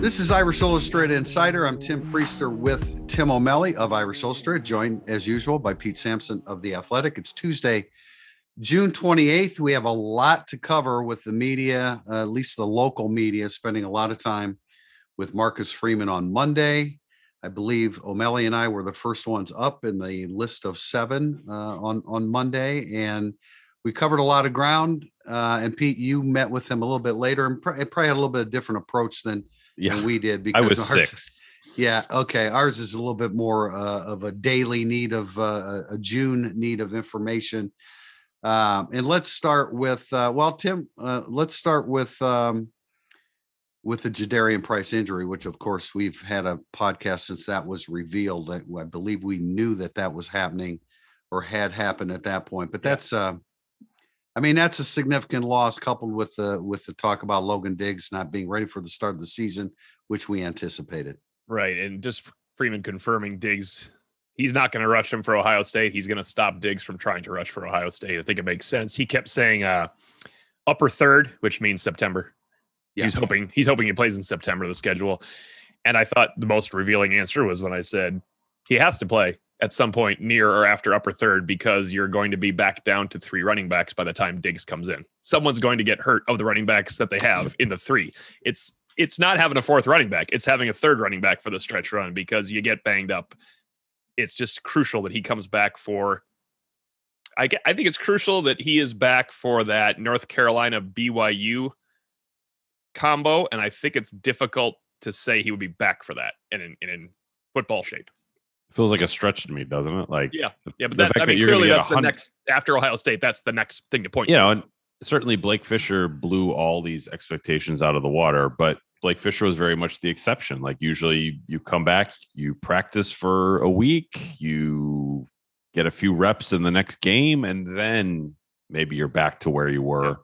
This is Irish Illustrated Insider. I'm Tim Prister with Tim O'Malley of Irish Illustrated, joined as usual by Pete Sampson of The Athletic. It's Tuesday, June 28th. We have a lot to cover with the media, uh, at least the local media, spending a lot of time with Marcus Freeman on Monday. I believe O'Malley and I were the first ones up in the list of seven uh, on on Monday, and we covered a lot of ground. Uh, and Pete, you met with him a little bit later, and pr- probably had a little bit of different approach than, Yeah, we did I because was ours- six. Yeah, okay. Ours is a little bit more uh, of a daily need of uh, a June need of information. Um, and let's start with uh, well, Tim. Uh, let's start with um, with the Jadarian Price injury, which of course we've had a podcast since that was revealed. I, I believe we knew that that was happening or had happened at that point. But that's uh, I mean, that's a significant loss coupled with the with the talk about Logan Diggs not being ready for the start of the season, which we anticipated. Right. And just Freeman confirming Diggs, he's not going to rush him for Ohio State. He's going to stop Diggs from trying to rush for Ohio State. I think it makes sense. He kept saying uh, upper third, which means September. Yeah. He's hoping he's hoping he plays in September, the schedule. And I thought the most revealing answer was when I said he has to play at some point near or after upper third because you're going to be back down to three running backs by the time Diggs comes in. Someone's going to get hurt of the running backs that they have in the three. It's it's not having a fourth running back. It's having a third running back for the stretch run because you get banged up. It's just crucial that he comes back for. I, I think it's crucial that he is back for that North Carolina BYU combo, and I think it's difficult to say he would be back for that and in, and in football shape. Feels like a stretch to me, doesn't it? Like, Yeah, yeah, but that, I mean, clearly that's the next after Ohio State. That's the next thing to point you to. know, and certainly Blake Fisher blew all these expectations out of the water, but Blake Fisher was very much the exception. Like, usually you come back, you practice for a week, you get a few reps in the next game, and then maybe you're back to where you were.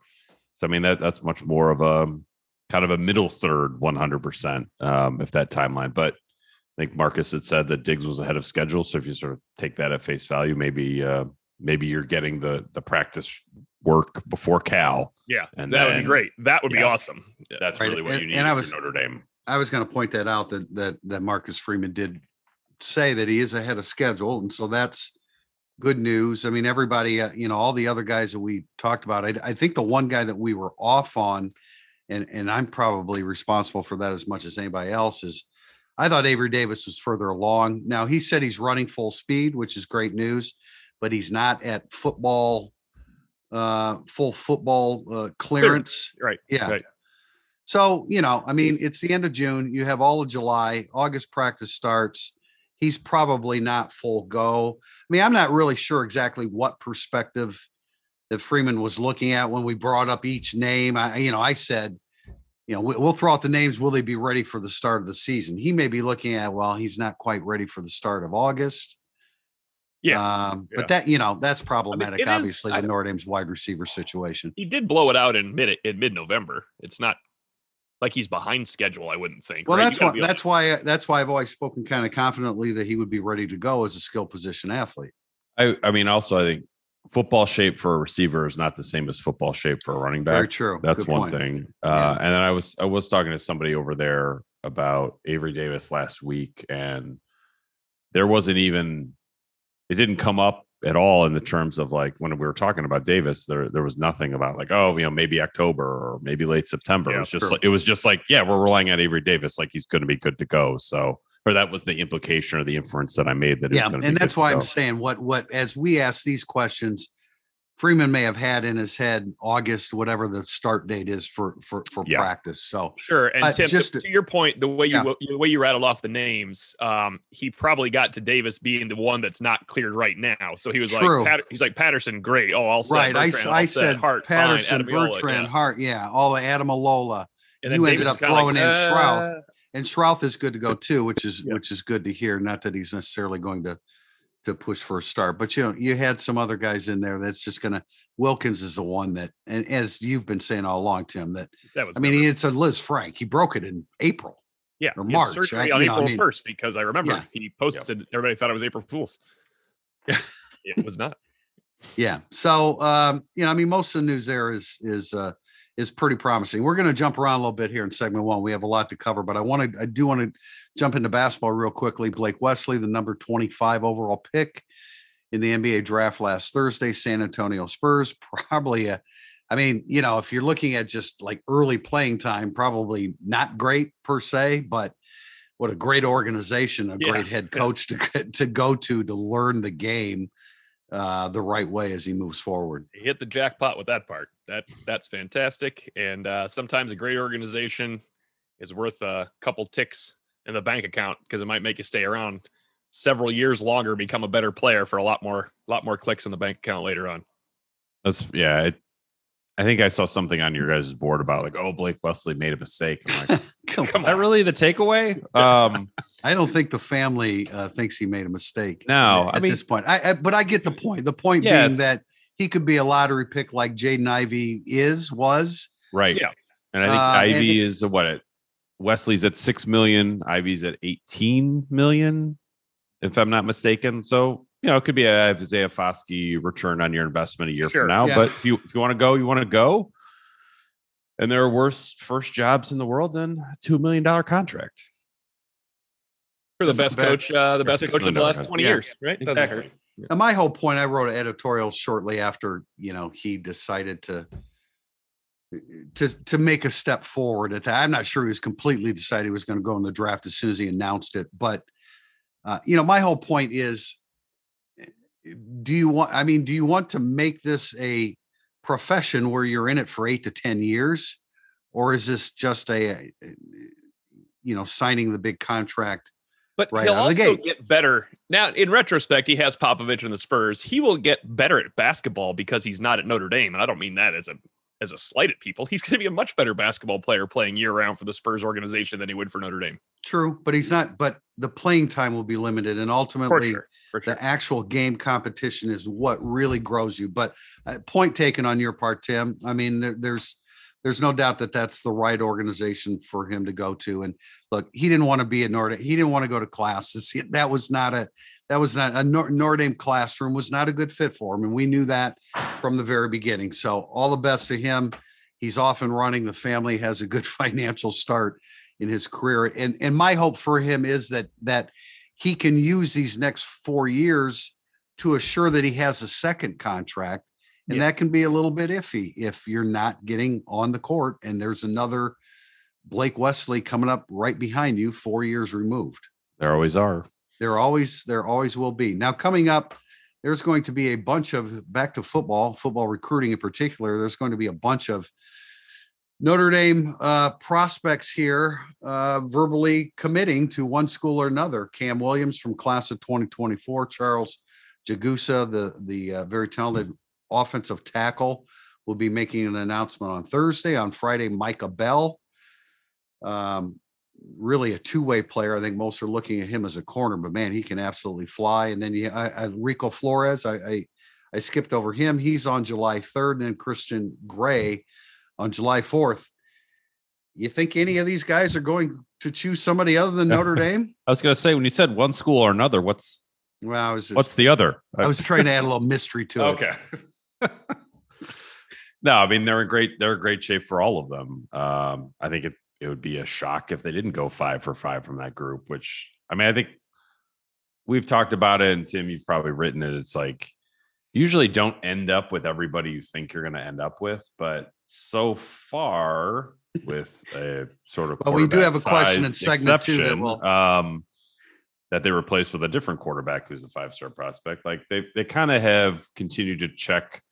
So, I mean, that that's much more of a kind of a middle third 100% um, if that timeline. But I think Marcus had said that Diggs was ahead of schedule. So if you sort of take that at face value, maybe uh, maybe you're getting the the practice work before Cal. Yeah, And that would be great. That would be awesome. That's Right, really what and- you need and I was- Notre Dame. I was going to point that out that that that Marcus Freeman did say that he is ahead of schedule, and so that's good news. I mean, everybody, uh, you know, all the other guys that we talked about. I, I think the one guy that we were off on, and and I'm probably responsible for that as much as anybody else is. I thought Avery Davis was further along. Now he said he's running full speed, which is great news, but he's not at football, uh, full football uh, clearance. Right. Yeah. Right. So, you know, I mean, it's the end of June. You have all of July, August practice starts. He's probably not full go. I mean, I'm not really sure exactly what perspective that Freeman was looking at when we brought up each name. I, you know, I said, you know, we, we'll throw out the names. Will they be ready for the start of the season? He may be looking at, well, he's not quite ready for the start of August. Yeah. Um, Yeah. but that, you know, that's problematic, it is- obviously, I- with Notre Dame's wide receiver situation. he did blow it out in mid in mid November. It's not like he's behind schedule. I wouldn't think. Well, right? You why that's to- why that's why I've always spoken kind of confidently that he would be ready to go as a skill position athlete. I, I mean, also, I think football shape for a receiver is not the same as football shape for a running back. Very true. That's Good one point. thing. Uh, Yeah. And then I was I was talking to somebody over there about Avery Davis last week, and there wasn't even it didn't come up at all in the terms of like when we were talking about Davis. There there was nothing about like oh you know maybe October or maybe late September. Yeah, it was just like, it was just like yeah we're relying on Avery Davis like he's going to be good to go. So or that was the implication or the inference that I made that Yeah, and that's why I'm saying what what as we ask these questions, Freeman may have had in his head August, whatever the start date is for for for Yeah. practice. So Sure, and Uh, Tim, to- just- to, your point, the way you Yeah. the way you rattled off the names, um, he probably got to Davis being the one that's not cleared right now. So he was True. like, Pat, he's like Patterson, great. Oh, all set. right, I, s- Bertrand, all I set. said Hart, Patterson, Ademilola, Bertrand, yeah. Hart, yeah, all the Ademilola, And then you ended Davis up is kinda throwing in Schrauth. "Uh, and Schrauth is good to go too, which is Yeah. which is good to hear. Not that he's necessarily going to to push for a start, but you know, you had some other guys in there that's just gonna. Wilkins is the one that, and as you've been saying all along, Tim, that That was I mean, never- it's a Lisfranc. He broke it in April. yeah, or March, surgery right? on You know, I April mean- first because I remember Yeah. he posted. Everybody thought it was April Fool's. Yeah. it was not. Yeah. So um, you know, I mean, most of the news there is is uh is pretty promising. We're going to jump around a little bit here in segment one. We have a lot to cover, but I want to I do want to jump into basketball real quickly. Blake Wesley, the number 25 overall pick in the NBA draft last Thursday, San Antonio Spurs, probably a I mean, you know, if you're looking at just like early playing time, probably not great per se, but what a great organization, a Yeah. great head coach to to go to to learn the game uh, the right way as he moves forward. He hit the jackpot with that part. That that's fantastic. And uh, sometimes a great organization is worth a couple ticks in the bank account because it might make you stay around several years longer, become a better player for a lot more lot more clicks in the bank account later on. That's yeah. It, I think I saw something on your guys' board about like, oh, Blake Wesley made a mistake. I'm like, Come Come is that really the takeaway? Um, I don't think the family uh, thinks he made a mistake. no, at I mean, this point, I, I but I get the point. The point Yeah, being that he could be a lottery pick like Jaden Ivey is was. right. Yeah. And I think Uh, and Ivey it- is a, what? It, Wesley's at six million. Ivey's at eighteen million, if I'm not mistaken. So you know, it could be a Isaiah Foskey return on your investment a year Sure, from now. yeah. But if you if you want to go, you want to go. And there are worse first jobs in the world than a two million dollar contract. For the That's best coach, uh, the best coach of the last 20 Yeah. years, right? Doesn't Exactly. Now, my whole point, I wrote an editorial shortly after you know he decided to uh, to to make a step forward. At that, I'm not sure he was completely decided he was going to go in the draft as soon as he announced it. But uh, you know, my whole point is, eh, do you want? I mean, do you want to make this a profession where you're in it for eight to ten years, or is this just a eh, eh, you know signing the big contract? But right he'll out of the also get better. Now, in retrospect, he has Popovich and the Spurs. He will get better at basketball because he's not at Notre Dame. And I don't mean that as a as a slight at people. He's going to be a much better basketball player playing year round for the Spurs organization than he would for Notre Dame. True, but he's not. But the playing time will be limited, and For ultimately, sure. For sure. the actual game competition is what really grows you. But uh, point taken on your part, Tim. I mean, there, there's there's no doubt that that's the right organization for him to go to. And look, he didn't want to be at Notre. He didn't want to go to classes. That was not a that was not a Notre Dame classroom was not a good fit for him, and we knew that from the very beginning. So all the best to him. He's off and running. The family has a good financial start in his career, and and my hope for him is that that he can use these next four years to assure that he has a second contract. And Yes. that can be a little bit iffy if you're not getting on the court and there's another Blake Wesley coming up right behind you, four years removed. There always are. There always, there always will be. Now, coming up, there's going to be a bunch of back to football, football recruiting in particular. There's going to be a bunch of Notre Dame uh, prospects here uh, verbally committing to one school or another. Cam Williams from class of 2024, Charles Jagusa, the the uh, very talented offensive tackle, will be making an announcement on Thursday. On Friday, Micah Bell, um, really a two way player. I think most are looking at him as a corner, but man, he can absolutely fly. And then you, I, I, Rico Flores, I, I I skipped over him. He's on July 3rd, and then Christian Gray on July 4th. You think any of these guys are going to choose somebody other than Notre Dame? I was going to say when you said one school or another, what's Well, I was just, what's the other? I was trying to add a little mystery to it. okay. no, I mean they're in great they're in great shape for all of them. Um, I think it it would be a shock if they didn't go five for five from that group. Which I mean, I think we've talked about it, and Tim, you've probably written it. It's like usually don't end up with everybody you think you're going to end up with, but so far with a sort of Well, we do have a question in segment two that will- um, that they replaced with a different quarterback who's a five star prospect. Like they they kind of have continued to check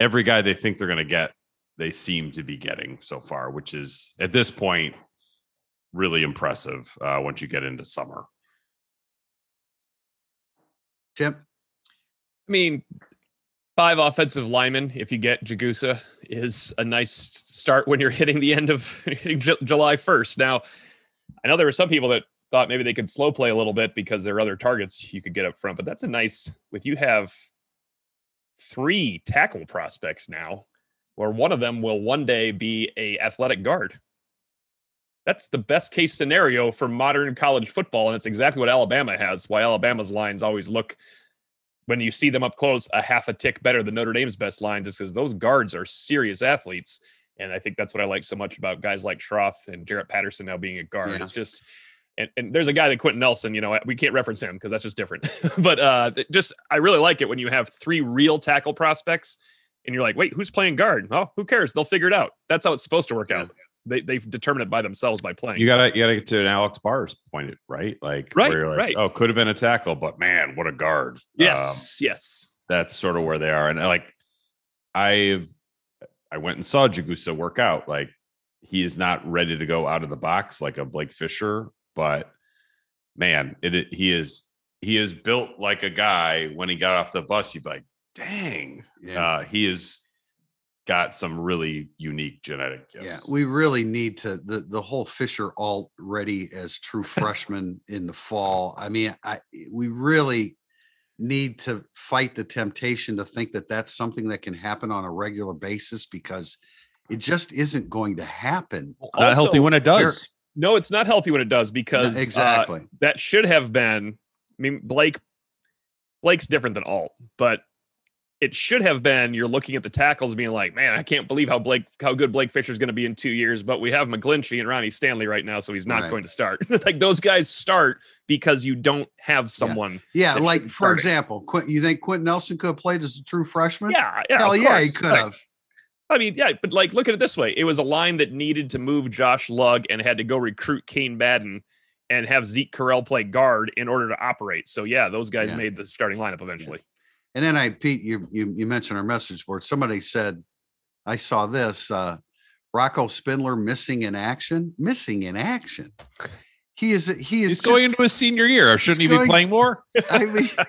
every guy they think they're going to get. They seem to be getting so far, which is at this point really impressive. Uh, once you get into summer, Tim, I mean, five offensive linemen, if you get Jagusa, is a nice start when you're hitting the end of July 1st. Now, I know there were some people that thought maybe they could slow play a little bit because there are other targets you could get up front, but that's a nice, with you have three tackle prospects now, where one of them will one day be a athletic guard. That's the best case scenario for modern college football, and it's exactly what Alabama has. Why Alabama's lines always look when you see them up close, a half a tick better than Notre Dame's best lines is because those guards are serious athletes. And I think that's what I like so much about guys like Schrauth and Jarrett Patterson now being a guard. Yeah. It's just, and, and there's a guy that Quenton Nelson, you know, we can't reference him because that's just different. but uh, just, I really like it when you have three real tackle prospects and you're like, wait, who's playing guard? Oh, who cares? They'll figure it out. That's how it's supposed to work out. They, they've determined it by themselves by playing. You gotta you gotta get to an Alex Bars point, right? Like Right, where you're like, right. oh, could have been a tackle, but man, what a guard. Um, yes, yes. that's sort of where they are. And like I I went and saw Jagusa work out. Like he is not ready to go out of the box like a Blake Fisher, but man, it, it- he is he is built like a guy when he got off the bus. You'd be like, dang, Yeah. uh, he has got some really unique genetic gifts. Yeah, we really need to the the whole Fisher alt ready as true freshman in the fall. I mean, I we really need to fight the temptation to think that that's something that can happen on a regular basis because it just isn't going to happen. not healthy when it does. No, it's not healthy when it does because uh, exactly. that should have been. I mean, Blake. Blake's different than Alt, but it should have been. You're looking at the tackles, being like, "Man, I can't believe how Blake, how good Blake Fisher's going to be in two years." But we have McGlinchey and Ronnie Stanley right now, so he's not Right. going to start. like those guys start because you don't have someone. yeah, that like for starting. example, Quint, you think Quenton Nelson could have played as a true freshman? Yeah, yeah, Hell yeah, he could have. I mean, yeah, but like, look at it this way: it was a line that needed to move Josh Lugg and had to go recruit Cain Madden and have Zeke Correll play guard in order to operate. So yeah, those guys Yeah. made the starting lineup eventually. And then I, Pete, you you you mentioned our message board. Somebody said, I saw this. Uh, Rocco Spindler missing in action. Missing in action. He is. He is He's going into his senior year. Shouldn't he be going- playing more? I mean, I-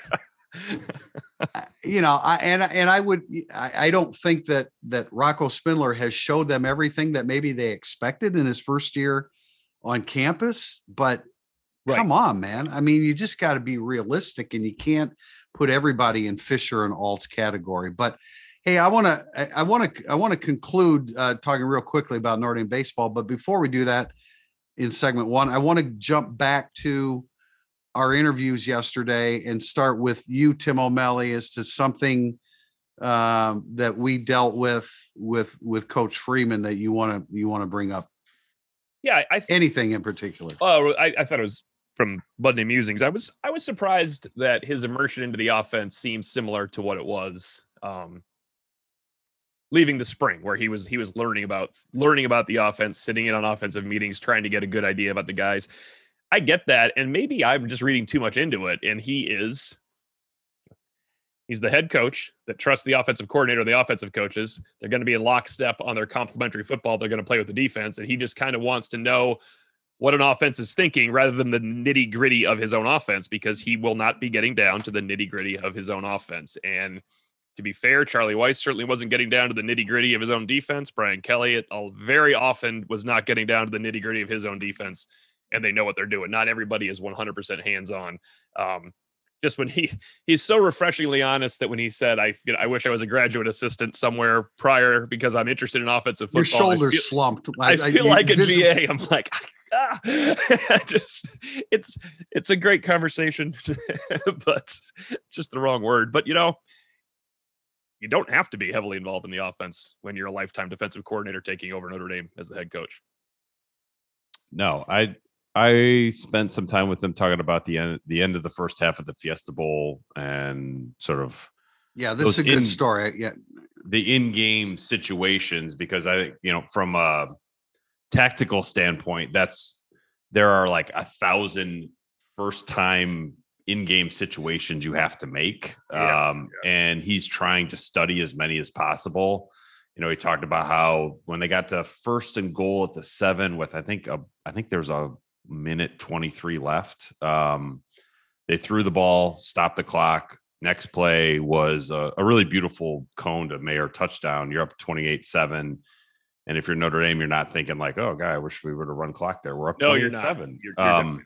you know, I and I- and I would. I, I don't think that that Rocco Spindler has showed them everything that maybe they expected in his first year on campus. But Right. come on, man. I mean, you just got to be realistic, and you can't put everybody in Fisher and Alt's category. But hey, I want to. I want to. I want to conclude uh, talking real quickly about Notre Dame baseball. But before we do that, in segment one, I want to jump back to our interviews yesterday and start with you, Tim O'Malley, as to something um, that we dealt with with with Coach Freeman that you want to you want to bring up. yeah, I, th- Anything in particular? oh, I, I thought it was from Budney Musings. I was I was surprised that his immersion into the offense seemed similar to what it was um, leaving the spring, where he was he was learning about learning about the offense, sitting in on offensive meetings, trying to get a good idea about the guys. I get that, and maybe I'm just reading too much into it. And he is he's the head coach that trusts the offensive coordinator, the offensive coaches. They're going to be in lockstep on their complementary football. They're going to play with the defense, and he just kind of wants to know what an offense is thinking rather than the nitty gritty of his own offense because he will not be getting down to the nitty gritty of his own offense. And to be fair, Charlie Weis certainly wasn't getting down to the nitty gritty of his own defense. Brian Kelly very often was not getting down to the nitty gritty of his own defense, and they know what they're doing. Not everybody is 100% hands on. Um, just when he he's so refreshingly honest that when he said, "I you know, I wish I was a graduate assistant somewhere prior because I'm interested in offensive Your football." I shoulders feel- slumped. I feel you like a visi- GA. I'm like, ah, just it's it's a great conversation, but just the wrong word. But you know, you don't have to be heavily involved in the offense when you're a lifetime defensive coordinator taking over Notre Dame as the head coach. No, I I spent some time with them talking about the end the end of the first half of the Fiesta Bowl and sort of Yeah, this is a good in- story. Yeah, the in-game situations because I you know from a tactical standpoint that's there are like a thousand first time in-game situations you have to make Yes, um and he's trying to study as many as possible you know he talked about how when they got to first and goal at the seven with i think a, i think there's a minute 23 left. Um they threw the ball stopped the clock. Next play was a, a really beautiful Coan to Mayer touchdown. You're up 28-7 and if you're notre dame you're not thinking like oh guy, i wish we would have run clock there. We're up No, 28-7 you're not. You're, you're definitely um,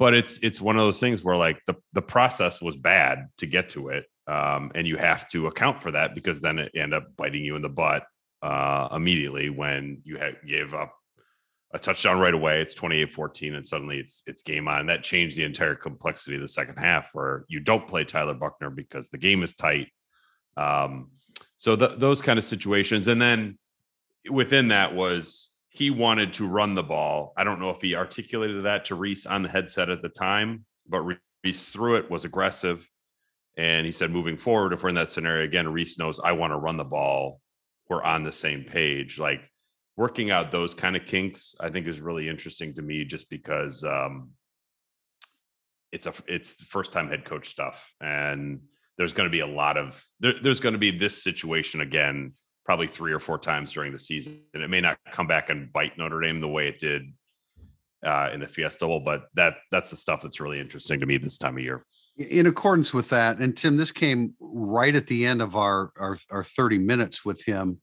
but it's it's one of those things where like the the process was bad to get to it um, and you have to account for that because then it end up biting you in the butt uh, immediately when you ha- gave up a touchdown right away. It's 28-14, and suddenly it's it's game on. That changed the entire complexity of the second half, where you don't play Tyler Buchner because the game is tight. Um, so th- those kind of situations, and then within that was he wanted to run the ball. I don't know if he articulated that to Rees on the headset at the time, but Rees threw it was aggressive, and he said, moving forward, if we're in that scenario again, Rees knows I want to run the ball. We're on the same page, like working out those kind of kinks i think is really interesting to me just because um it's a it's first time head coach stuff and there's going to be a lot of there, there's going to be this situation again probably three or four times during the season and it may not come back and bite notre dame the way it did uh, in the fiesta bowl but that that's the stuff that's really interesting to me this time of year. In accordance with that and tim this came right at the end of our our, our 30 minutes with him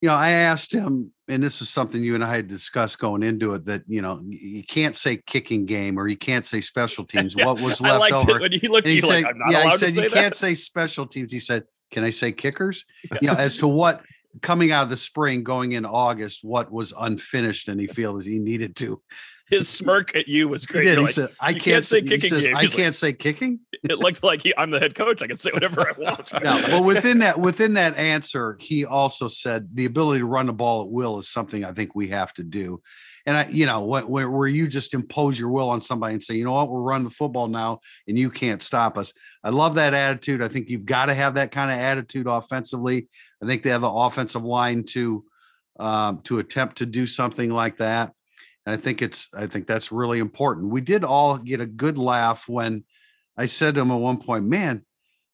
you know, I asked him, and this was something you and I had discussed going into it that you know you can't say kicking game or you can't say special teams. Yeah, what was I left over? when he looked And he said, like, I'm not "Yeah," allowed he said to say you that. can't say special teams. He said, "Can I say kickers?" You know, as to what coming out of the spring, going in August, what was unfinished, and he feels he needed to. His smirk at you was He did. He like, said, "I can't, can't say say." He kicking says, game." "I can't say kicking." it looked like he, I'm the head coach. I can say whatever I want. No, but within that within that answer, he also said the ability to run the ball at will is something I think we have to do. And I, you know, where, where you just impose your will on somebody and say, you know what, we're running the football now, and you can't stop us. I love that attitude. I think you've got to have that kind of attitude offensively. I think they have the offensive line to um, to attempt to do something like that. And I think it's I think that's really important. We did all get a good laugh when I said to him at one point, man,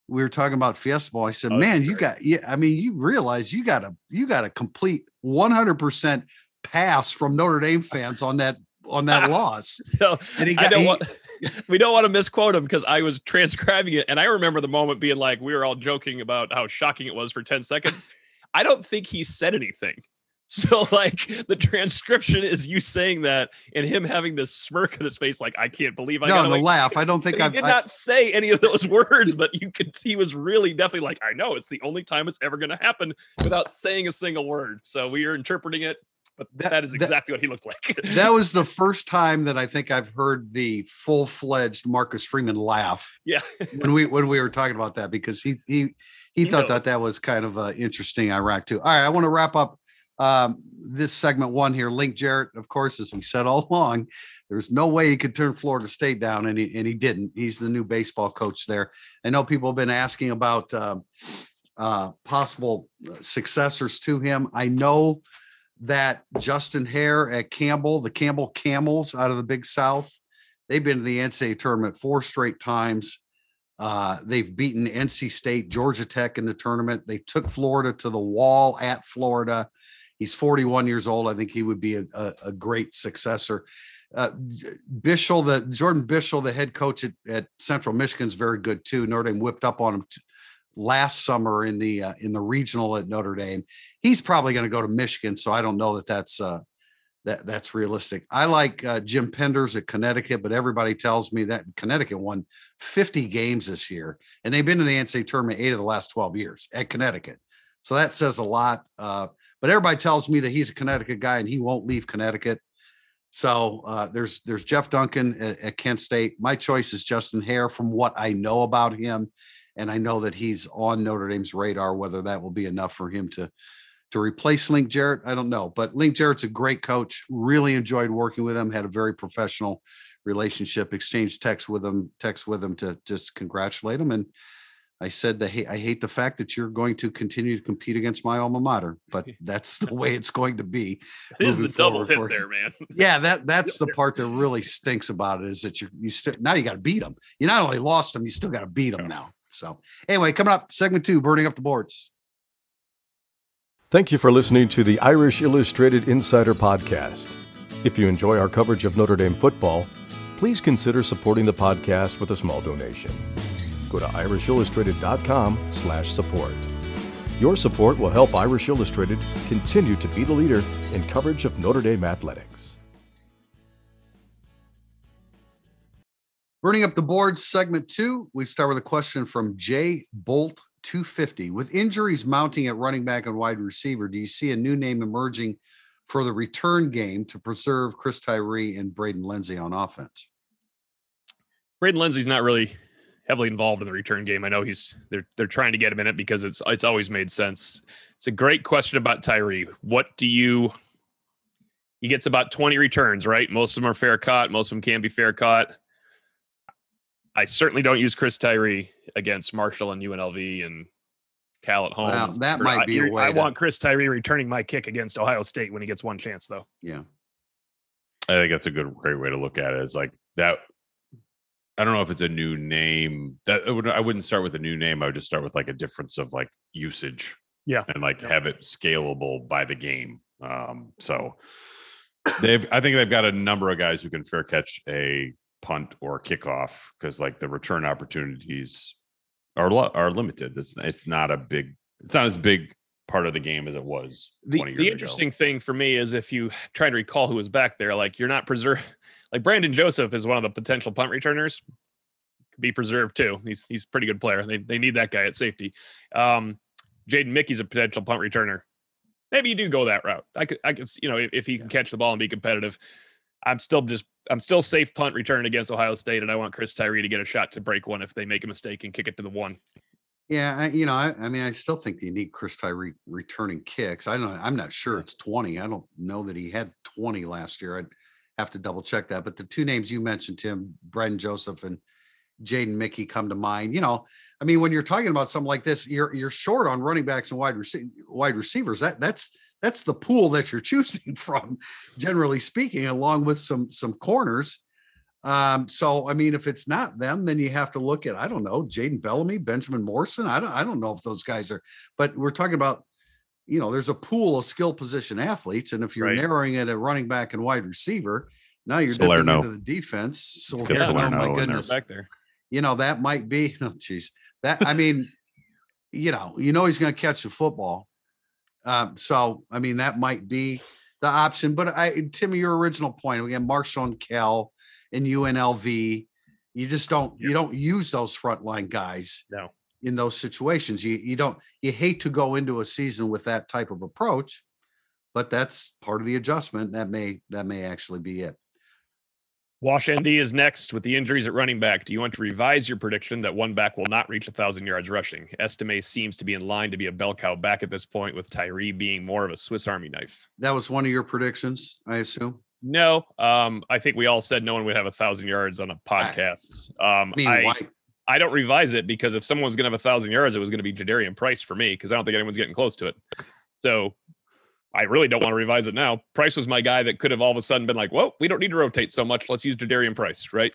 we were talking about Fiesta Bowl. I said, Oh, man, you got yeah, I mean, you realize you got a you got a complete 100% pass from Notre Dame fans on that on that loss. So, And he I got don't he- want, we don't want to misquote him because I was transcribing it and I remember the moment being like, we were all joking about how shocking it was for 10 seconds. I don't think he said anything. So, like, the transcription is you saying that and him having this smirk on his face, like, I can't believe I no, got away. laugh. I don't think I've did I- not say any of those words, but you could he was really definitely like, I know it's the only time it's ever going to happen without saying a single word. So we are interpreting it, but That- that is that- exactly what he looked like. that was the first time that I think I've heard the full-fledged Marcus Freeman laugh yeah. when we when we were talking about that because he he he, He thought knows. that that was kind of uh, interesting Iraq too. All right, I want to wrap up um, this segment one here. Link Jarrett, of course, as we said all along, there's no way he could turn Florida State down, and he and he didn't. He's the new baseball coach there. I know people have been asking about um, uh, possible successors to him. I know that Justin Haire at Campbell, the Campbell Camels out of the Big South, they've been to the NCAA tournament four straight times. Uh, they've beaten NC State, Georgia Tech in the tournament. They took Florida to the wall at Florida. He's 41 years old. I think he would be a, a, a great successor. Uh, the Jordan Bischel, the head coach at, at Central Michigan, is very good too. Notre Dame whipped up on him t- last summer in the uh, in the regional at Notre Dame. He's probably going to go to Michigan, so I don't know that that's uh, that that's realistic. I like uh, Jim Penders at Connecticut, but everybody tells me that Connecticut won 50 games this year, and they've been in the NCAA tournament eight of the last 12 years at Connecticut. So that says a lot. Uh, but everybody tells me that he's a Connecticut guy and he won't leave Connecticut. So uh, there's there's Jeff Duncan at, at Kent State. My choice is Justin Haire from what I know about him, and I know that he's on Notre Dame's radar. Whether that will be enough for him to to replace Link Jarrett, I don't know. But Link Jarrett's a great coach. Really enjoyed working with him. Had a very professional relationship. Exchanged texts with him, text with him to just congratulate him. And I said that hey, I hate the fact that you're going to continue to compete against my alma mater, but that's the way it's going to be. It is moving the double forward hit for- there, man. Yeah, that that's the part that really stinks about it is that you you still now you got to beat them. You not only lost them, you still got to beat them now. So anyway, coming up, segment two, burning up the boards. Thank you for listening to the Irish Illustrated Insider Podcast. If you enjoy our coverage of Notre Dame football, please consider supporting the podcast with a small donation. Go to irishillustrated.com slash support. Your support will help Irish Illustrated continue to be the leader in coverage of Notre Dame athletics. Burning up the board, segment two. We start with a question from Jay Bolt 250. With injuries mounting at running back and wide receiver, do you see a new name emerging for the return game to preserve Chris Tyree and Braden Lenzy on offense? Braden Lenzy's not really heavily involved in the return game. I know he's they're they're trying to get him in it because it's it's always made sense. It's a great question about Tyree. What do you he gets about 20 returns, right? Most of them are fair caught, most of them can be fair caught. I certainly don't use Chris Tyree against Marshall and UNLV and Cal at home. Well, that might be a way I to- want Chris Tyree returning my kick against Ohio State when he gets one chance, though. Yeah. I think that's a good, great way to look at it. it. Is like that. I don't know if it's a new name. That I would- I wouldn't start with a new name. I would just start with like a difference of like usage. Yeah. and like Yeah. have it scalable by the game. Um, so they've. I think they've got a number of guys who can fair catch a punt or kickoff because like the return opportunities are are limited. It's it's not a big. It's not as big part of the game as it was the, 20 years the ago. interesting thing for me is if you try to recall who was back there, like you're not preserved. Like Brandon Joseph is one of the potential punt returners. Could be preserved too. He's he's a pretty good player. They they need that guy at safety. Um, Jaden Mickey's a potential punt returner. Maybe you do go that route. I could I could you know if, if he can catch the ball and be competitive. I'm still just I'm still safe punt return against Ohio State, and I want Chris Tyree to get a shot to break one if they make a mistake and kick it to the one. Yeah, I, you know, I, I mean, I still think you need Chris Tyree returning kicks. I don't. I'm not sure it's 20. I don't know that he had 20 last year. I'd have to double check that. But the two names you mentioned, Tim, Brandon Joseph and Jaden Mickey, come to mind. You know, I mean, when you're talking about something like this, you're you're short on running backs and wide rece- wide receivers. That that's that's the pool that you're choosing from, generally speaking, along with some some corners. Um, so I mean, if it's not them, then you have to look at I don't know Jaden Bellamy, Benjamin Morrison. I don't I don't know if those guys are, but we're talking about you know there's a pool of skill position athletes, and if you're Right. narrowing it at running back and wide receiver, now you're Salerno. dipping into the defense. Get Salerno, Salerno my goodness, Back there. you know that might be oh jeez that i mean you know you know he's going to catch the football um so i mean that might be the option but i timmy your original point again marshall and cal and unlv you just don't you don't use those frontline guys No. In those situations you you don't you hate to go into a season with that type of approach but that's part of the adjustment that may that may actually be it Wash ND is next with the injuries at running back. Do you want to revise your prediction that one back will not reach a thousand yards rushing? Estime seems to be in line to be a bell cow back at this point, with Tyree being more of a Swiss Army knife. that was one of your predictions i assume No, um, I think we all said no one would have a thousand yards on a podcast. Um, i mean I, why I don't revise it because if someone was going to have a thousand yards, it was going to be Jadarian Price for me because I don't think anyone's getting close to it. So I really don't want to revise it now. Price was my guy that could have all of a sudden been like, "Whoa, we don't need to rotate so much. Let's use Jadarian Price." Right?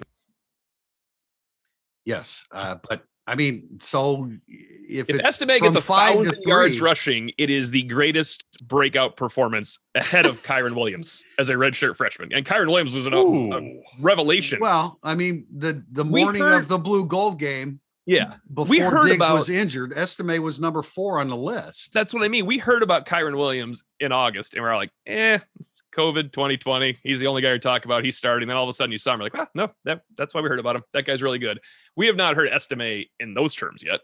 Yes, uh, but I mean, so if, If Estime gets a thousand yards rushing, it is the greatest breakout performance ahead of Kyren Williams as a redshirt freshman. And Kyren Williams was an, a Ooh. revelation. Well, I mean, the the morning heard- of the blue gold game yeah, before Diggs about- was injured, Estime was number four on the list. that's what I mean. We heard about Kyren Williams in August, and we are like, "Eh, it's COVID 2020. He's the only guy you talk about. He's starting." Then all of a sudden, you saw him. You're like, "Ah, no, that, that's why we heard about him. That guy's really good." We have not heard Estime in those terms yet.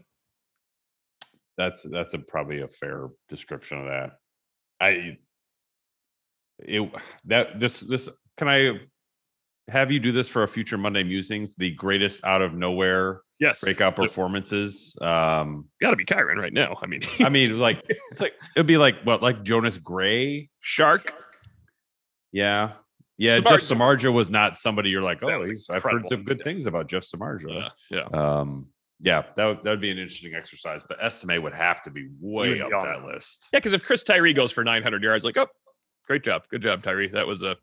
That's that's a probably a fair description of that. I it that this this can I have you do this for a future Monday musings? The greatest out of nowhere Yes, breakout performances. Um, Got to be Kyren right now. I mean, I mean, like it's like it'd be like what like Jonas Gray. Shark. Yeah, yeah. Jeff Samardzija. Samarja was not somebody you're like, oh, I've heard some good Yeah. things about Jeff Samardzija. Yeah, yeah. Um, yeah, that would that would be an interesting exercise, but Estime would have to be way up be on that list. Yeah, because if Chris Tyree goes for 900 yards, like, oh, great job, good job, Tyree. That was a,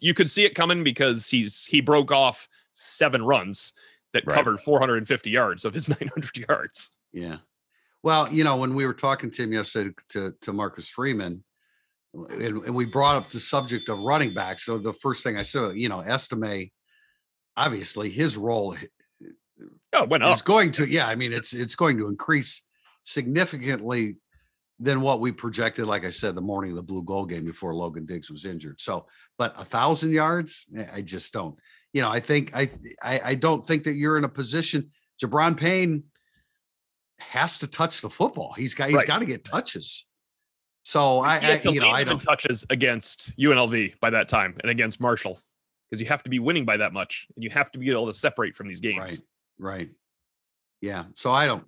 you could see it coming because he's he broke off seven runs that Right. covered 450 yards of his 900 yards. Yeah. Well, you know, when we were talking to him yesterday to, to Marcus Freeman, and, and we brought up the subject of running back. So the first thing I said, you know, Estime, obviously his role Oh, it went up. is going to, yeah, I mean, it's it's going to increase significantly than what we projected. Like I said, the morning of the blue goal game before Logan Diggs was injured. So, but a thousand yards, eh, I just don't. You know, I think I I, I don't think that you're in a position. Gi'Bran Payne has to touch the football. He's got he's Right. got to get touches. So I, I you know, I don't. touches against UNLV by that time and against Marshall because you have to be winning by that much and you have to be able to separate from these games. Right. Right. Yeah. So I don't.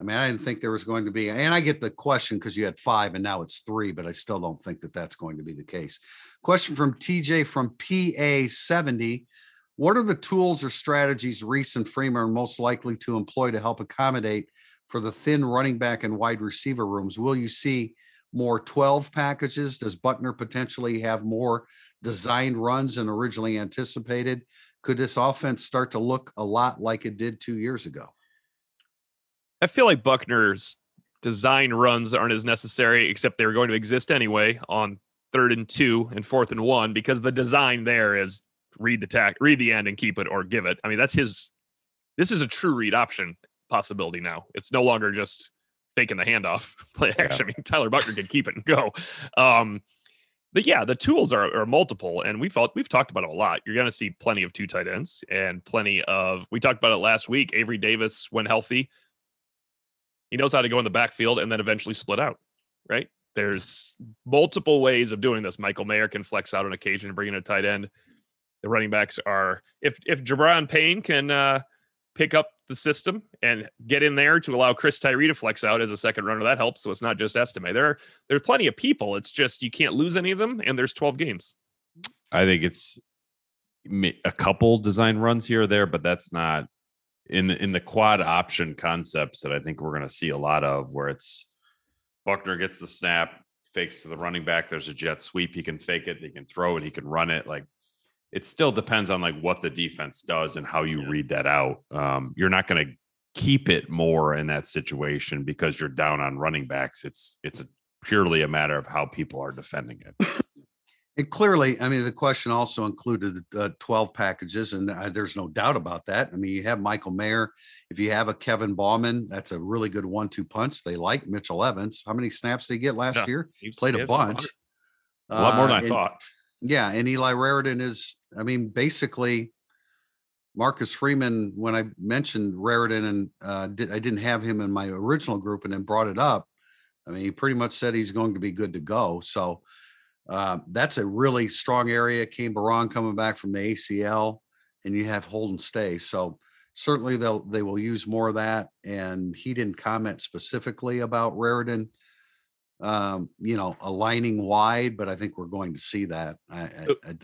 I mean, I didn't think there was going to be, and I get the question because you had five and now it's three, but I still don't think that that's going to be the case. Question from TJ from PA 70. What are the tools or strategies Rees and Freeman are most likely to employ to help accommodate for the thin running back and wide receiver rooms? Will you see more 12 packages? Does Buchner potentially have more designed runs than originally anticipated? Could this offense start to look a lot like it did two years ago? I feel like Buchner's design runs aren't as necessary, except they were going to exist anyway on third and two and fourth and one because the design there is read the tack, read the end and keep it or give it. I mean, that's his. This is a true read option possibility now. It's no longer just faking the handoff play action. I mean, Tyler Buchner can keep it and go. Um, but yeah, the tools are, are multiple, and we felt we've talked about it a lot. You're going to see plenty of two tight ends and plenty of. We talked about it last week. Avery Davis, when healthy, he knows how to go in the backfield and then eventually split out. Right? There's multiple ways of doing this. Michael Mayer can flex out on occasion and bring in a tight end. The running backs are if if Gi'Bran Payne can uh, pick up the system and get in there to allow Chris Tyree to flex out as a second runner, that helps. So it's not just Estime. There are there's plenty of people. It's just you can't lose any of them, and there's 12 games. I think it's a couple design runs here or there, but that's not in the in the quad option concepts that I think we're going to see a lot of, where it's Buchner gets the snap, fakes to the running back. There's a jet sweep. He can fake it. He can throw it. He can run it. Like it still depends on like what the defense does and how you Yeah. read that out. Um, you're not going to keep it more in that situation because you're down on running backs. It's it's a, purely a matter of how people are defending it. And clearly, I mean, the question also included uh, 12 packages, and uh, there's no doubt about that. I mean, you have Michael Mayer. If you have a Kevin Bauman, that's a really good one two punch. They like Mitchell Evans. How many snaps did he get last Yeah. year? He's Played a bunch. A lot more than Uh, I and- thought. Yeah, and Eli Raridon is, I mean, basically Marcus Freeman, when I mentioned Raridon and uh did I didn't have him in my original group and then brought it up. I mean, he pretty much said he's going to be good to go. So uh, that's a really strong area. Cane Berrong coming back from the ACL, and you have Holden Staes. So certainly they'll they will use more of that. And he didn't comment specifically about Raridon um, you know, aligning wide, but I think we're going to see that. I, I- So- I-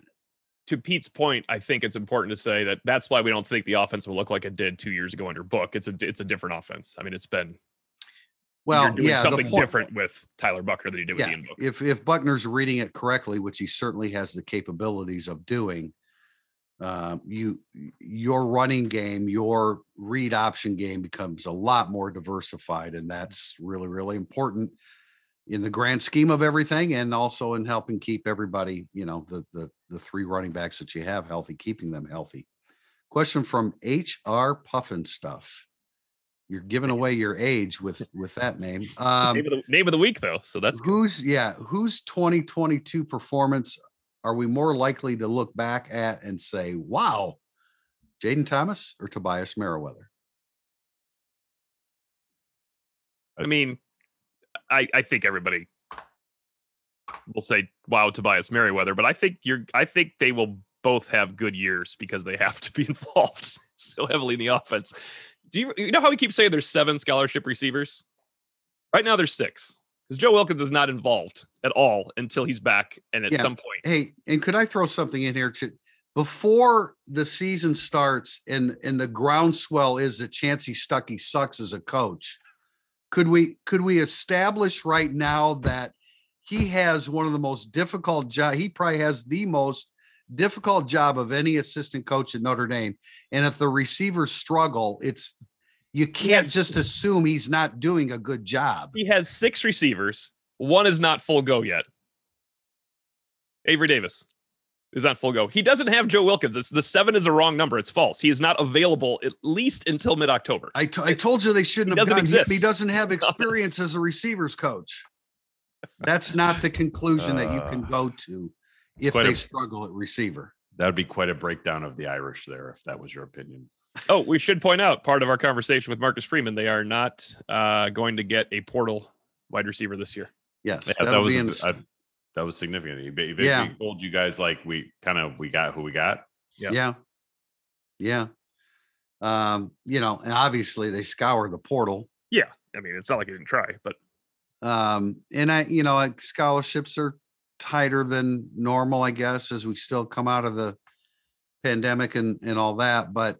to Pete's point, I think it's important to say that that's why we don't think the offense will look like it did two years ago under Book. It's a it's a different offense. I mean, it's been well, you're doing yeah, something point- different with Tyler Buchner than you did with Yeah, Ian Book. if if Buchner's reading it correctly, which he certainly has the capabilities of doing, um, you your running game, your read option game becomes a lot more diversified, and that's really really important in the grand scheme of everything, and also in helping keep everybody, you know, the the the three running backs that you have healthy, keeping them healthy. Question from HR Puffin stuff. You're giving away your age with with that name. Um, name, of the, name of the week though, so that's good. who's yeah whose 2022 performance are we more likely to look back at and say wow jaden thomas or tobias merriweather I mean, I I think everybody will say wow Tobias Merriweather, but I think you're I think they will both have good years because they have to be involved so heavily in the offense. Do you you know how we keep saying there's seven scholarship receivers? Right now there's six. Because Joe Wilkins is not involved at all until he's back and at Yeah. some point. hey and could i throw something in here to, before the season starts and and the groundswell is that Chansi Stuckey sucks as a coach could we could we establish right now that he has one of the most difficult job he probably has the most difficult job of any assistant coach at notre dame and if the receivers struggle it's you can't Yes. just assume he's not doing a good job He has six receivers. One is not full go yet. Avery Davis is not full go. He doesn't have Joe Wilkins. It's the seven is a wrong number. It's false. He is not available at least until mid October. I, t- I told you they shouldn't He have doesn't done. He, he doesn't have experience as a receivers coach. That's not the conclusion that you can Uh, go to if they a- struggle at receiver. That would be quite a breakdown of the Irish there, if that was your opinion. Oh, we should point out part of our conversation with Marcus Freeman. They are not uh, going to get a portal wide receiver this year. Yes, Yeah, that was be a- in. I- that was significant. He ba- he Yeah. basically told you guys like we kind of we got who we got. Yeah. Yeah. Yeah. Um, you know, and obviously they scour the portal. Yeah, I mean, it's not like he didn't try, but Um, and I, you know, like scholarships are tighter than normal, I guess, as we still come out of the pandemic and and all that. But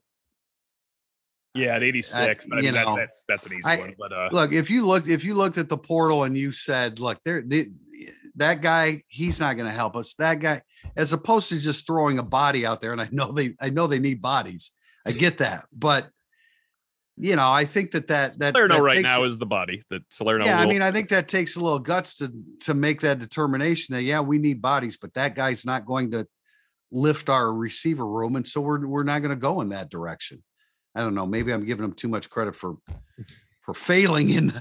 yeah, at 86, but I you mean, that, know, that's that's an easy I- one. But uh, look, if you looked if you looked at the portal and you said, look, there the, that guy, he's not going to help us. That guy, as opposed to just throwing a body out there, and I know they I know they need bodies. I get that, but you know, I think that that that, Salerno that right takes now is the body that Salerno. yeah, I mean, I think that takes a little guts to to make that determination that yeah, we need bodies, but that guy's not going to lift our receiver room, and so we're we're not going to go in that direction. I don't know. Maybe I'm giving him too much credit for for failing in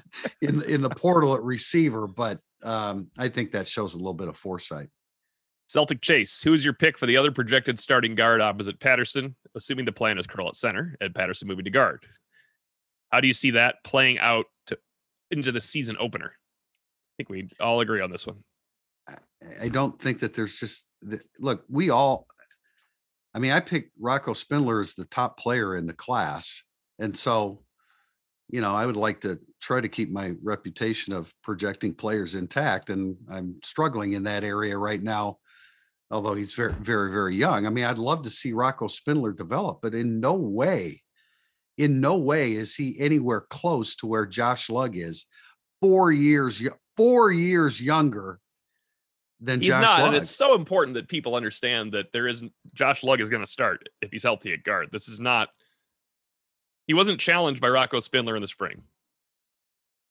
in in the portal at receiver, but um, I think that shows a little bit of foresight. Celtic Chase, who's your pick for the other projected starting guard opposite Patterson, assuming the plan is Correll at center and Patterson moving to guard? How do you see that playing out to into the season opener? I think we all agree on this one. I- I don't think that there's just look. We all, I mean, I picked Rocco Spindler as the top player in the class, and so, you know, I would like to try to keep my reputation of projecting players intact, and I'm struggling in that area right now. Although he's very, very, very young. I mean, I'd love to see Rocco Spindler develop, but in no way, in no way is he anywhere close to where Josh Lugg is. Four years, four years younger than He's Josh not, Lugg. and it's so important that people understand that there isn't Josh Lugg is going to start if he's healthy at guard. This is not. He wasn't challenged by Rocco Spindler in the spring.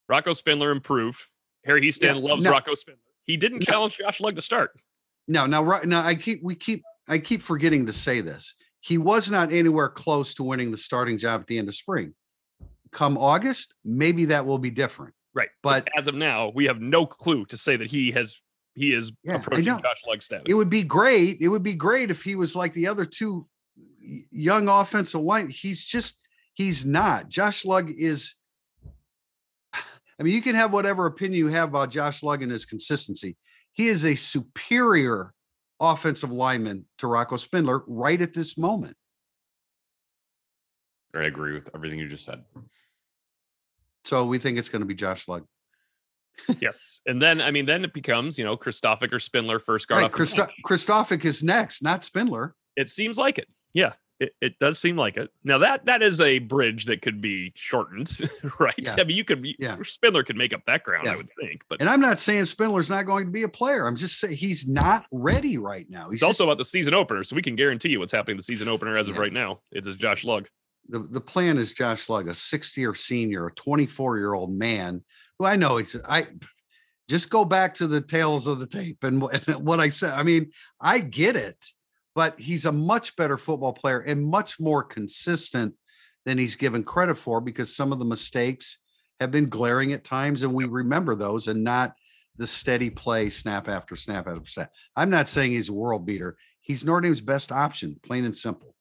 Rocco Spindler improved. Harry Easton Yeah, loves no. Rocco Spindler. He didn't No. challenge Josh Lugg to start. No, now right now I keep we keep I keep forgetting to say this. He was not anywhere close to winning the starting job at the end of spring. Come August, maybe that will be different. Right. But as of now, we have no clue to say that he has he is Yeah, approaching. Josh Lugg status. it would be great. It would be great if he was like the other two young offensive line. He's just he's not. Josh Lugg is I mean, you can have whatever opinion you have about Josh Lugg and his consistency. He is a superior offensive lineman to Rocco Spindler right at this moment. I agree with everything you just said. So we think it's going to be Josh Lugg. yes. And then I mean, then it becomes, you know, Kristofic or Spindler first guard Right. off the Christo- Kristofic is next, not Spindler. It seems like it. Yeah. It, it does seem like it. Now that that is a bridge that could be shortened, right? Yeah. I mean, you could, Yeah. Spindler could make up that ground, Yeah. I would think. But And I'm not saying Spindler's not going to be a player. I'm just saying he's not ready right now. He's it's also about the season opener, so we can guarantee you what's happening the season opener as of right now. It is Josh Lugg. the, the plan is Josh Lugg, a 60 year senior, a 24 year old man who I know it's I just go back to the tales of the tape and what, what I said. I mean, I get it, but he's a much better football player and much more consistent than he's given credit for because some of the mistakes have been glaring at times and we remember those and not the steady play snap after snap after snap. I'm not saying he's a world beater. He's Notre Dame's best option, plain and simple.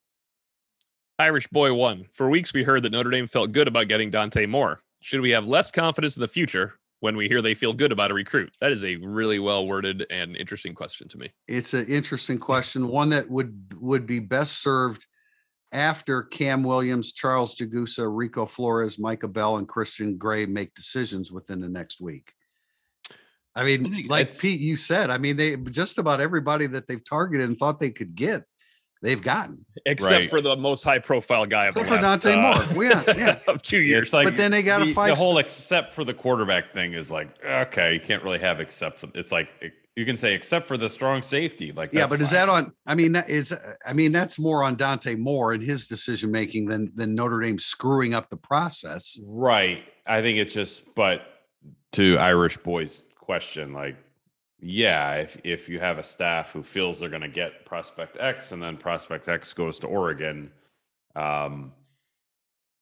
Irish boy one. For weeks, we heard that Notre Dame felt good about getting Dante Moore. Should we have less confidence in the future when we hear they feel good about a recruit? That is a really well worded and interesting question to me. It's an interesting question, one that would would be best served after Cam Williams, Charles Jagusah, Rico Flores, Micah Bell, and Christian Gray make decisions within the next week. I mean, think like Pete, you said, I mean, they just about everybody that they've targeted and thought they could get, they've gotten. Except Right. for the most high profile guy of the Except for last, Dante uh, Moore. Yeah, yeah. of two years. like But then they got a the, five The whole star- except for the quarterback thing is like okay, you can't really have except for it's like it- you can say except for the strong safety. Like Yeah, that's but is that on? I mean, that is. I mean, that's more on Dante Moore and his decision making than than Notre Dame screwing up the process. right? I think it's just but to Irish boys question like yeah, if if you have a staff who feels they're going to get prospect X and then prospect X goes to Oregon, um,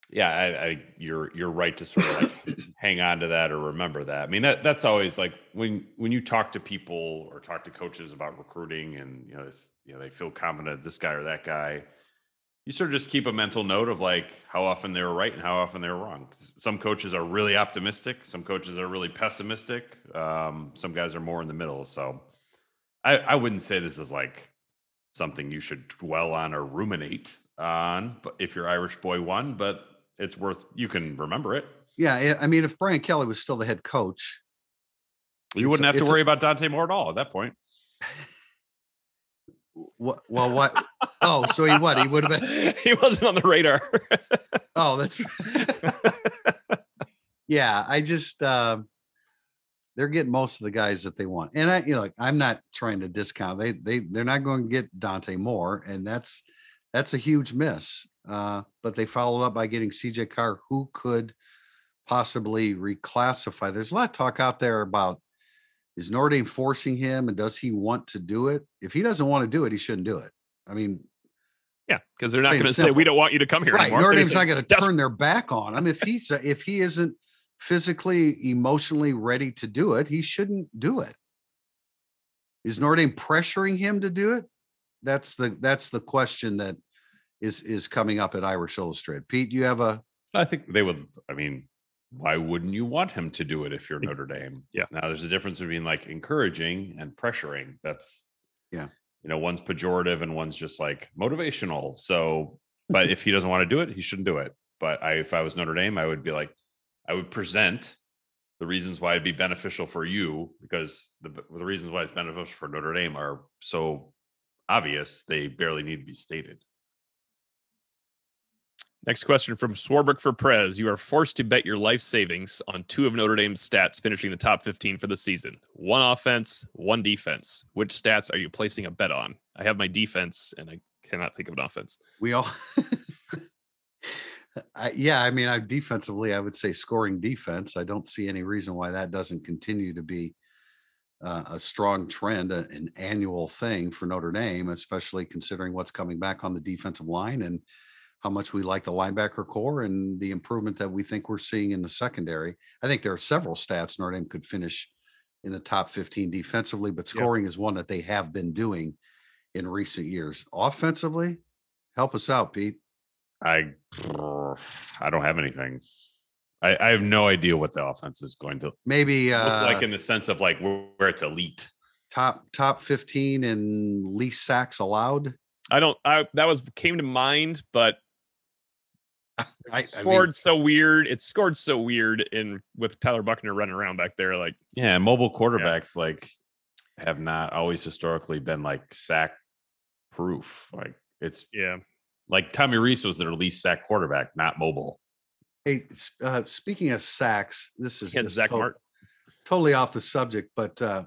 yeah, I, I you're you're right to sort of like hang on to that or remember that. I mean that that's always like when when you talk to people or talk to coaches about recruiting and you know this you know they feel confident this guy or that guy. You sort of just keep a mental note of like how often they were right and how often they were wrong. Some coaches are really optimistic, some coaches are really pessimistic. Um, some guys are more in the middle. So I, I wouldn't say this is like something you should dwell on or ruminate on, but if your Irish boy won, but it's worth you can remember it. Yeah, I mean, if Brian Kelly was still the head coach, you wouldn't have to worry about Dante Moore at all at that point. What? Well, what? oh, so he what? He would have been. he wasn't on the radar. oh, that's. yeah, I just um, they're getting most of the guys that they want, and I, you know, like, I'm not trying to discount. They they they're not going to get Dante Moore, and that's that's a huge miss. Uh, but they followed up by getting CJ Carr, who could possibly reclassify. There's a lot of talk out there about is Notre Dame forcing him and does he want to do it? If he doesn't want to do it, he shouldn't do it. I mean, yeah, because they're not going to say we don't want you to come here right. anymore. Notre Dame's not going to turn their back on him if he's uh, if he isn't physically, emotionally ready to do it. He shouldn't do it. Is Notre Dame pressuring him to do it? That's the that's the question that is is coming up at Irish Illustrated. Pete, you have a? I think they would. I mean, why wouldn't you want him to do it if you're Notre Dame? Yeah. Now there's a difference between like encouraging and pressuring. That's yeah. You know, one's pejorative and one's just like motivational. So, but if he doesn't want to do it, he shouldn't do it. But I, if I was Notre Dame, I would be like, I would present the reasons why it'd be beneficial for you because the the reasons why it's beneficial for Notre Dame are so obvious they barely need to be stated. Next question from Swarbrick for Prez. You are forced to bet your life savings on two of Notre Dame's stats finishing the top 15 for the season. One offense, one defense. Which stats are you placing a bet on? I have my defense and I cannot think of an offense. We all I, yeah, I mean, I defensively, I would say scoring defense. I don't see any reason why that doesn't continue to be uh, a strong trend, a, an annual thing for Notre Dame, especially considering what's coming back on the defensive line and how much we like the linebacker core and the improvement that we think we're seeing in the secondary. I think there are several stats Notre Dame could finish in the top 15 defensively, but scoring is one that they have been doing in recent years. Offensively, help us out, Pete. I I don't have anything. I, I have no idea what the offense is going to maybe uh, like in the sense of like where, where it's elite. Top top 15 and least sacks allowed. I don't I that was came to mind, but I scored I mean, so weird. It scored so weird in with Tyler Buchner running around back there. Like, yeah, mobile quarterbacks yeah. like have not always historically been like sack proof. Like it's yeah, like Tommy Rees was their least sack quarterback, not mobile. Hey, uh, speaking of sacks, this is Zach to- Mart. totally off the subject, but uh,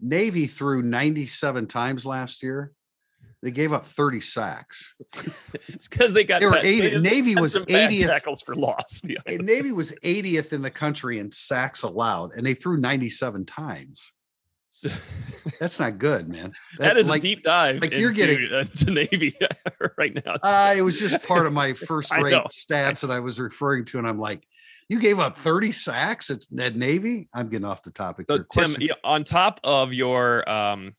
Navy threw 97 times last year. They gave up 30 sacks. it's because they got they were 80, Navy was 80th tackles for loss. Navy was 80th in the country in sacks allowed, and they threw 97 times. So, That's not good, man. That, that is like, a deep dive. Like you're getting uh, to Navy right now. Uh, it was just part of my first rate stats that I was referring to, and I'm like, you gave up 30 sacks at, at Navy. I'm getting off the topic. So, Tim, on top of your um,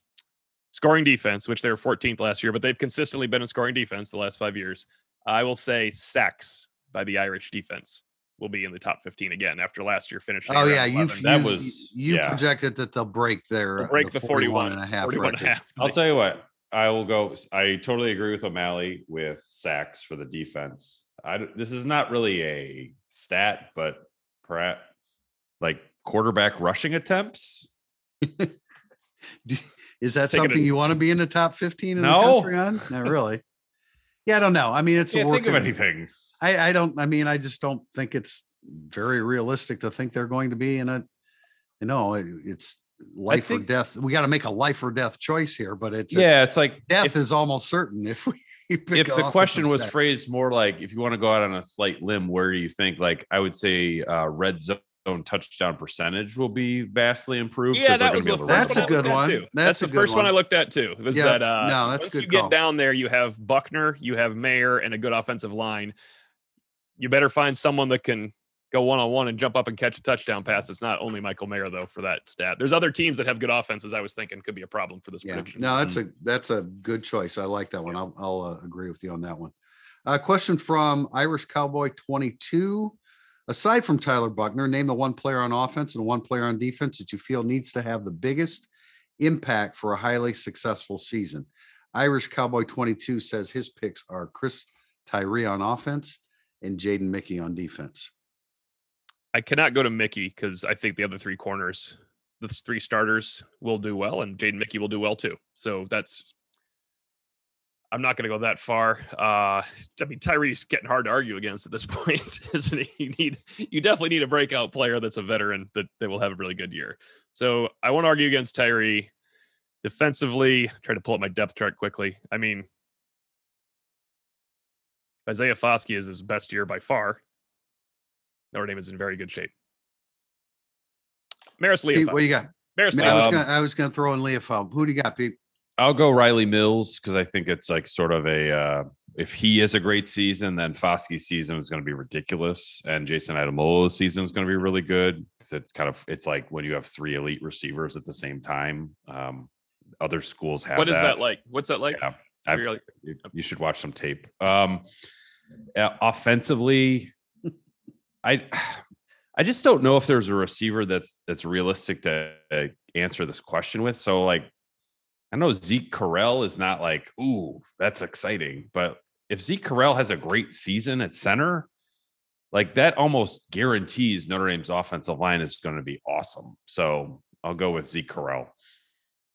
scoring defense, which they were 14th last year, but they've consistently been in scoring defense the last five years. I will say sacks by the Irish defense will be in the top 15 again after last year finishing. Oh yeah, you that was you yeah. projected that they'll break their they'll uh, break the, the 41, 41 and a half. 41 and a half. I'll tell you what. I will go. I totally agree with O'Malley with sacks for the defense. I, this is not really a stat, but perhaps like quarterback rushing attempts. Is that Taking something a, you want to be in the top 15 in no. the country on? Not really. Yeah, I don't know. I mean, it's Can't a work. Think of anything. I, I don't. I mean, I just don't think it's very realistic to think they're going to be in a. You know, it's life think, or death. We got to make a life or death choice here, but it's yeah, it's like death if, is almost certain if we. if the question was phrased more like, if you want to go out on a slight limb, where do you think? Like, I would say uh, red zone own touchdown percentage will be vastly improved. Yeah, that was the that's a good one. That's, that's the first one. one. I looked at too. Was yeah, that uh, no, that's once good. You call. get down there, you have Buchner, you have Mayer, and a good offensive line. You better find someone that can go one on one and jump up and catch a touchdown pass. It's not only Michael Mayer though for that stat. There's other teams that have good offenses. I was thinking could be a problem for this yeah. prediction. No, that's mm-hmm. a that's a good choice. I like that one. I'll I'll uh, agree with you on that one. A question from Irish Cowboy 22. Aside from Tyler Buchner, name the one player on offense and one player on defense that you feel needs to have the biggest impact for a highly successful season. Irish Cowboy 22 says his picks are Chris Tyree on offense and Jaden Mickey on defense. I cannot go to Mickey because I think the other three corners, the three starters, will do well, and Jaden Mickey will do well too. So that's. I'm not going to go that far. Uh, I mean, Tyree's getting hard to argue against at this point, isn't he? You need, you definitely need a breakout player that's a veteran that, that will have a really good year. So I won't argue against Tyree. Defensively, try to pull up my depth chart quickly. I mean, Isaiah Foskey is his best year by far. Notre Dame is in very good shape. Marist Liufau. what you got? Maris I was Um, gonna I was gonna throw in Liufau. Who do you got, Pete? I'll go Riley Mills because I think it's like sort of a uh, if he has a great season, then Foskey's season is going to be ridiculous, and Jayson Ademilola's season is going to be really good. it kind of it's like when you have three elite receivers at the same time. Um, other schools have What is that like? What's that like? Yeah, like- you, you should watch some tape. Um, uh, offensively, I I just don't know if there's a receiver that's that's realistic to uh, answer this question with. So like, I know Zeke Correll is not like, ooh, that's exciting, but if Zeke Correll has a great season at center, like that almost guarantees Notre Dame's offensive line is going to be awesome. So I'll go with Zeke Correll.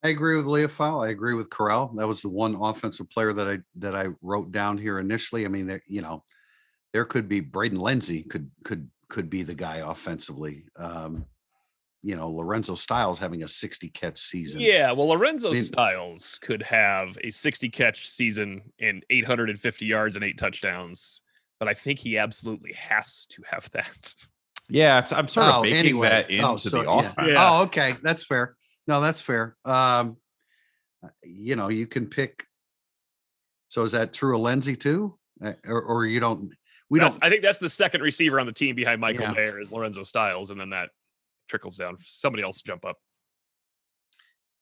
I agree with Liufau. I agree with Correll. That was the one offensive player that I that I wrote down here initially. I mean, you know, there could be Braden Lenzy could could could be the guy offensively. Um, you know, Lorenzo Styles having a 60 catch season. Yeah, well, Lorenzo I mean- Styles could have a 60 catch season and 850 yards and eight touchdowns, but I think he absolutely has to have that. Yeah, I'm sort Oh, of baking anyway. that into Oh, so, the offense. Yeah. Oh, okay. That's fair. No, that's fair. Um, uh, you know, you can pick. So is that true of Lenzy too? Uh, Or, or you don't, we That's- don't, I think that's the second receiver on the team behind Michael Yeah. Mayer is Lorenzo Styles, and then that trickles down. Somebody else jump up.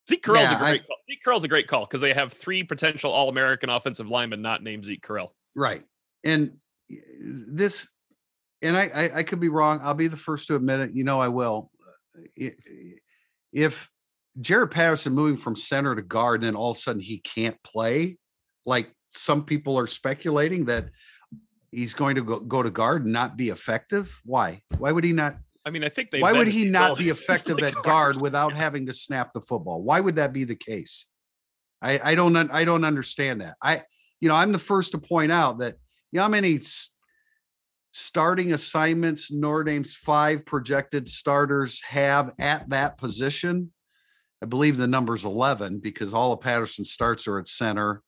Zeke Correll's Yeah, a I- great call. Zeke Correll's a great call because they have three potential All American offensive linemen not named Zeke Carell. Right. And this, and I, I, I could be wrong. I'll be the first to admit it. You know, I will. I- i- If Jarrett Patterson moving from center to guard and then all of a sudden he can't play, like some people are speculating that he's going to go, go to guard and not be effective. Why? Why would he not? I mean, I think they. Why would he not be effective at guard without having to snap the football? Why would that be the case? I, I don't I don't understand that. I you know I'm the first to point out that you know how many starting assignments Notre Dame's five projected starters have at that position. I believe the number's 11 because all of Patterson starts are at center.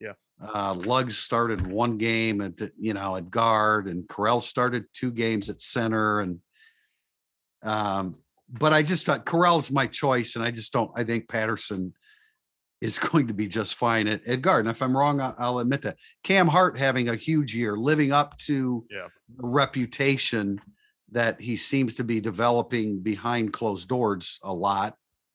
Yeah. Uh, Luggs started one game at you know at guard, and Correll started two games at center, and um, but I just thought Correll's my choice, and I just don't. I think Patterson is going to be just fine at, at guard. And if I'm wrong, I'll, I'll admit that. Cam Hart having a huge year, living up to Yeah. the reputation that he seems to be developing behind closed doors a lot,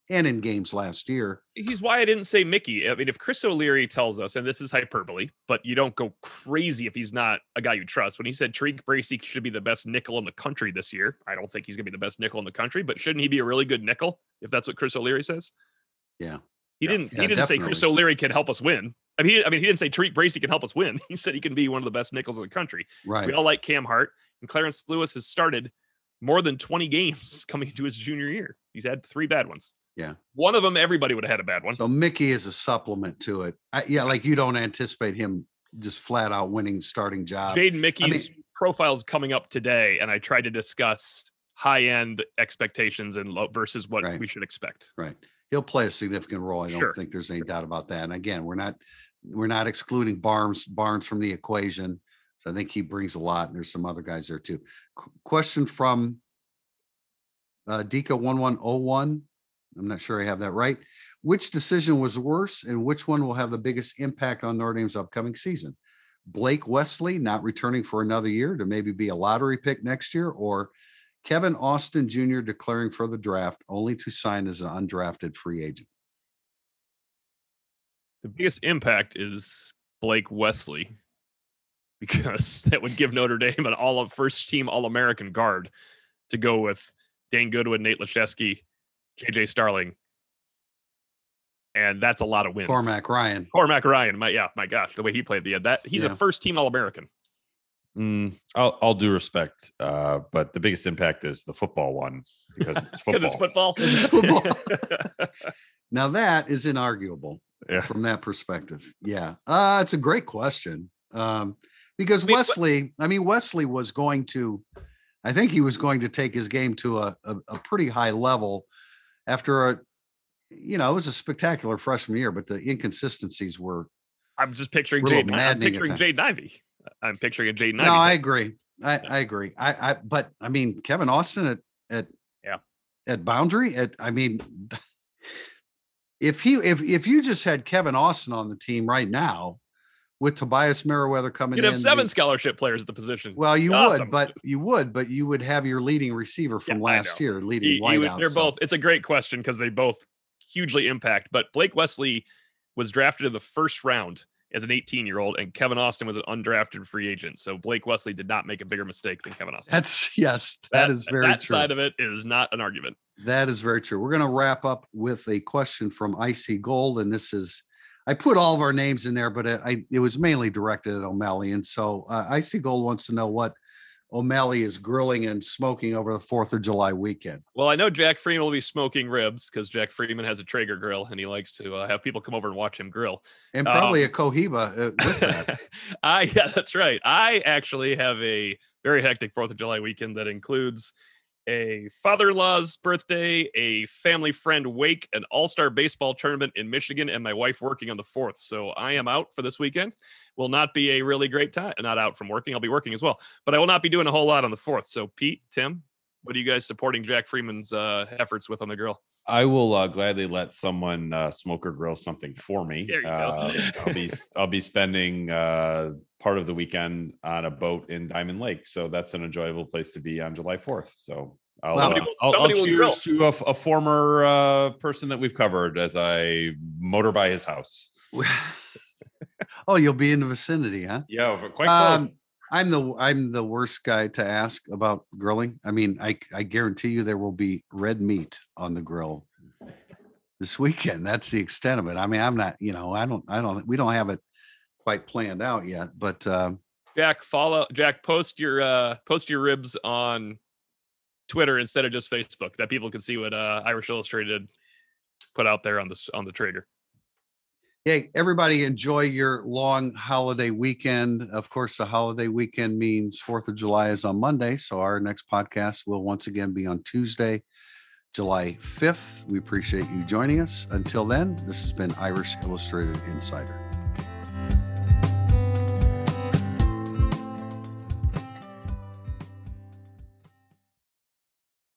and in games last year. he's why I didn't say Mickey. I mean, if Chris O'Leary tells us, and this is hyperbole, but you don't go crazy if he's not a guy you trust. When he said Tariq Bracy should be the best nickel in the country this year, I don't think he's going to be the best nickel in the country, but shouldn't he be a really good nickel if that's what Chris O'Leary says? Yeah. He didn't. Yeah, he didn't say Chris. O'Leary can help us win. I mean, he, I mean, he didn't say Tariq Bracy can help us win. He said he can be one of the best nickels in the country. Right. We all like Cam Hart, and Clarence Lewis has started more than 20 games coming into his junior year. He's had three bad ones. Yeah. One of them, everybody would have had a bad one. So Mickey is a supplement to it. I, yeah, like you don't anticipate him just flat out winning starting job. Jaden Mickey's profile's coming up today, and I tried to discuss high end expectations and low versus what Right. we should expect. Right. He'll play a significant role. I don't Sure. think there's any doubt about that. And again, we're not we're not excluding Barnes Barnes from the equation. So I think he brings a lot. And there's some other guys there too. Qu- question from uh Dika 1101. I'm not sure I have that right. Which decision was worse and which one will have the biggest impact on Notre Dame's upcoming season? Blake Wesley not returning for another year to maybe be a lottery pick next year, or Kevin Austin Jr. declaring for the draft only to sign as an undrafted free agent. The biggest impact is Blake Wesley because that would give Notre Dame an all first team All American guard to go with Dane Goodwin, Nate Laszewski, JJ Starling. And that's a lot of wins. Cormac Ryan. Cormac Ryan, my yeah, my gosh, the way he played the end. That he's Yeah. a first team All American. Mm, I'll, I'll do respect, uh, but the biggest impact is the football one because it's football. It's football. It's football. Now that is inarguable Yeah. from that perspective. Yeah. Uh, it's a great question. Um, because I mean, what- Wesley, I mean, Wesley was going to, I think he was going to take his game to a, a, a pretty high level after a, you know, it was a spectacular freshman year, but the inconsistencies were, I'm just picturing We're a little Jade. I'm picturing. Jade Ivey. I'm picturing a Jade Ivey. no, I agree. I, I agree. I, I, but I mean, Kevin Austin at, at, Yeah. at boundary at, I mean, if he, if, if you just had Kevin Austin on the team right now with Tobias Merriweather coming in, You'd have seven you- scholarship players at the position. well, you Awesome. would, but you would, but you would have your leading receiver from Yeah, last year, leading You- you wide would- out. they're so- both. It's a great question because they both hugely impact. But Blake Wesley was drafted in the first round as an 18 year old, and Kevin Austin was an undrafted free agent. So Blake Wesley did not make a bigger mistake than Kevin Austin. That's yes, that is very that true. side of it is not an argument. That is very true. We're going to wrap up with a question from Icy Gold, and this is I put all of our names in there, but it, I it was mainly directed at O'Malley, and so uh, Icy Gold wants to know what O'Malley is grilling and smoking over the Fourth of July weekend. Well, I know Jack Freeman will be smoking ribs because Jack Freeman has a Traeger grill and he likes to uh, have people come over and watch him grill. And probably Um, a Cohiba uh, with that. I yeah, that's right. I actually have a very hectic Fourth of July weekend that includes a father-in-law's birthday, a family friend wake, an all-star baseball tournament in Michigan, and my wife working on the fourth. So I am out for this weekend. Will not be a really great time. Not out from working. I'll be working as well, but I will not be doing a whole lot on the fourth. So Pete, Tim, what are you guys supporting Jack Freeman's uh, efforts with on the grill? I will uh, gladly let someone uh, smoke or grill something for me. There you go. Uh, I'll be I'll be spending uh, part of the weekend on a boat in Diamond Lake, so that's an enjoyable place to be on July Fourth. So I'll, Somebody uh, will- I'll, I'll will grill. cheers to a former uh, person that we've covered as I motor by his house. oh, you'll be in the vicinity, huh? Yeah, quite close. Um, I'm the I'm the worst guy to ask about grilling. I mean, I I guarantee you there will be red meat on the grill this weekend. That's the extent of it. I mean, I'm not, you know, I don't I don't we don't have it quite planned out yet, but um Jack, follow Jack. Post your uh, post your ribs on Twitter instead of just Facebook, that people can see what uh, Irish Illustrated put out there on the s- on the Traeger. Hey, everybody, enjoy your long holiday weekend. Of course, the holiday weekend means Fourth of July is on Monday. So our next podcast will once again be on Tuesday, July 5th. We appreciate you joining us. Until then, this has been Irish Illustrated Insider.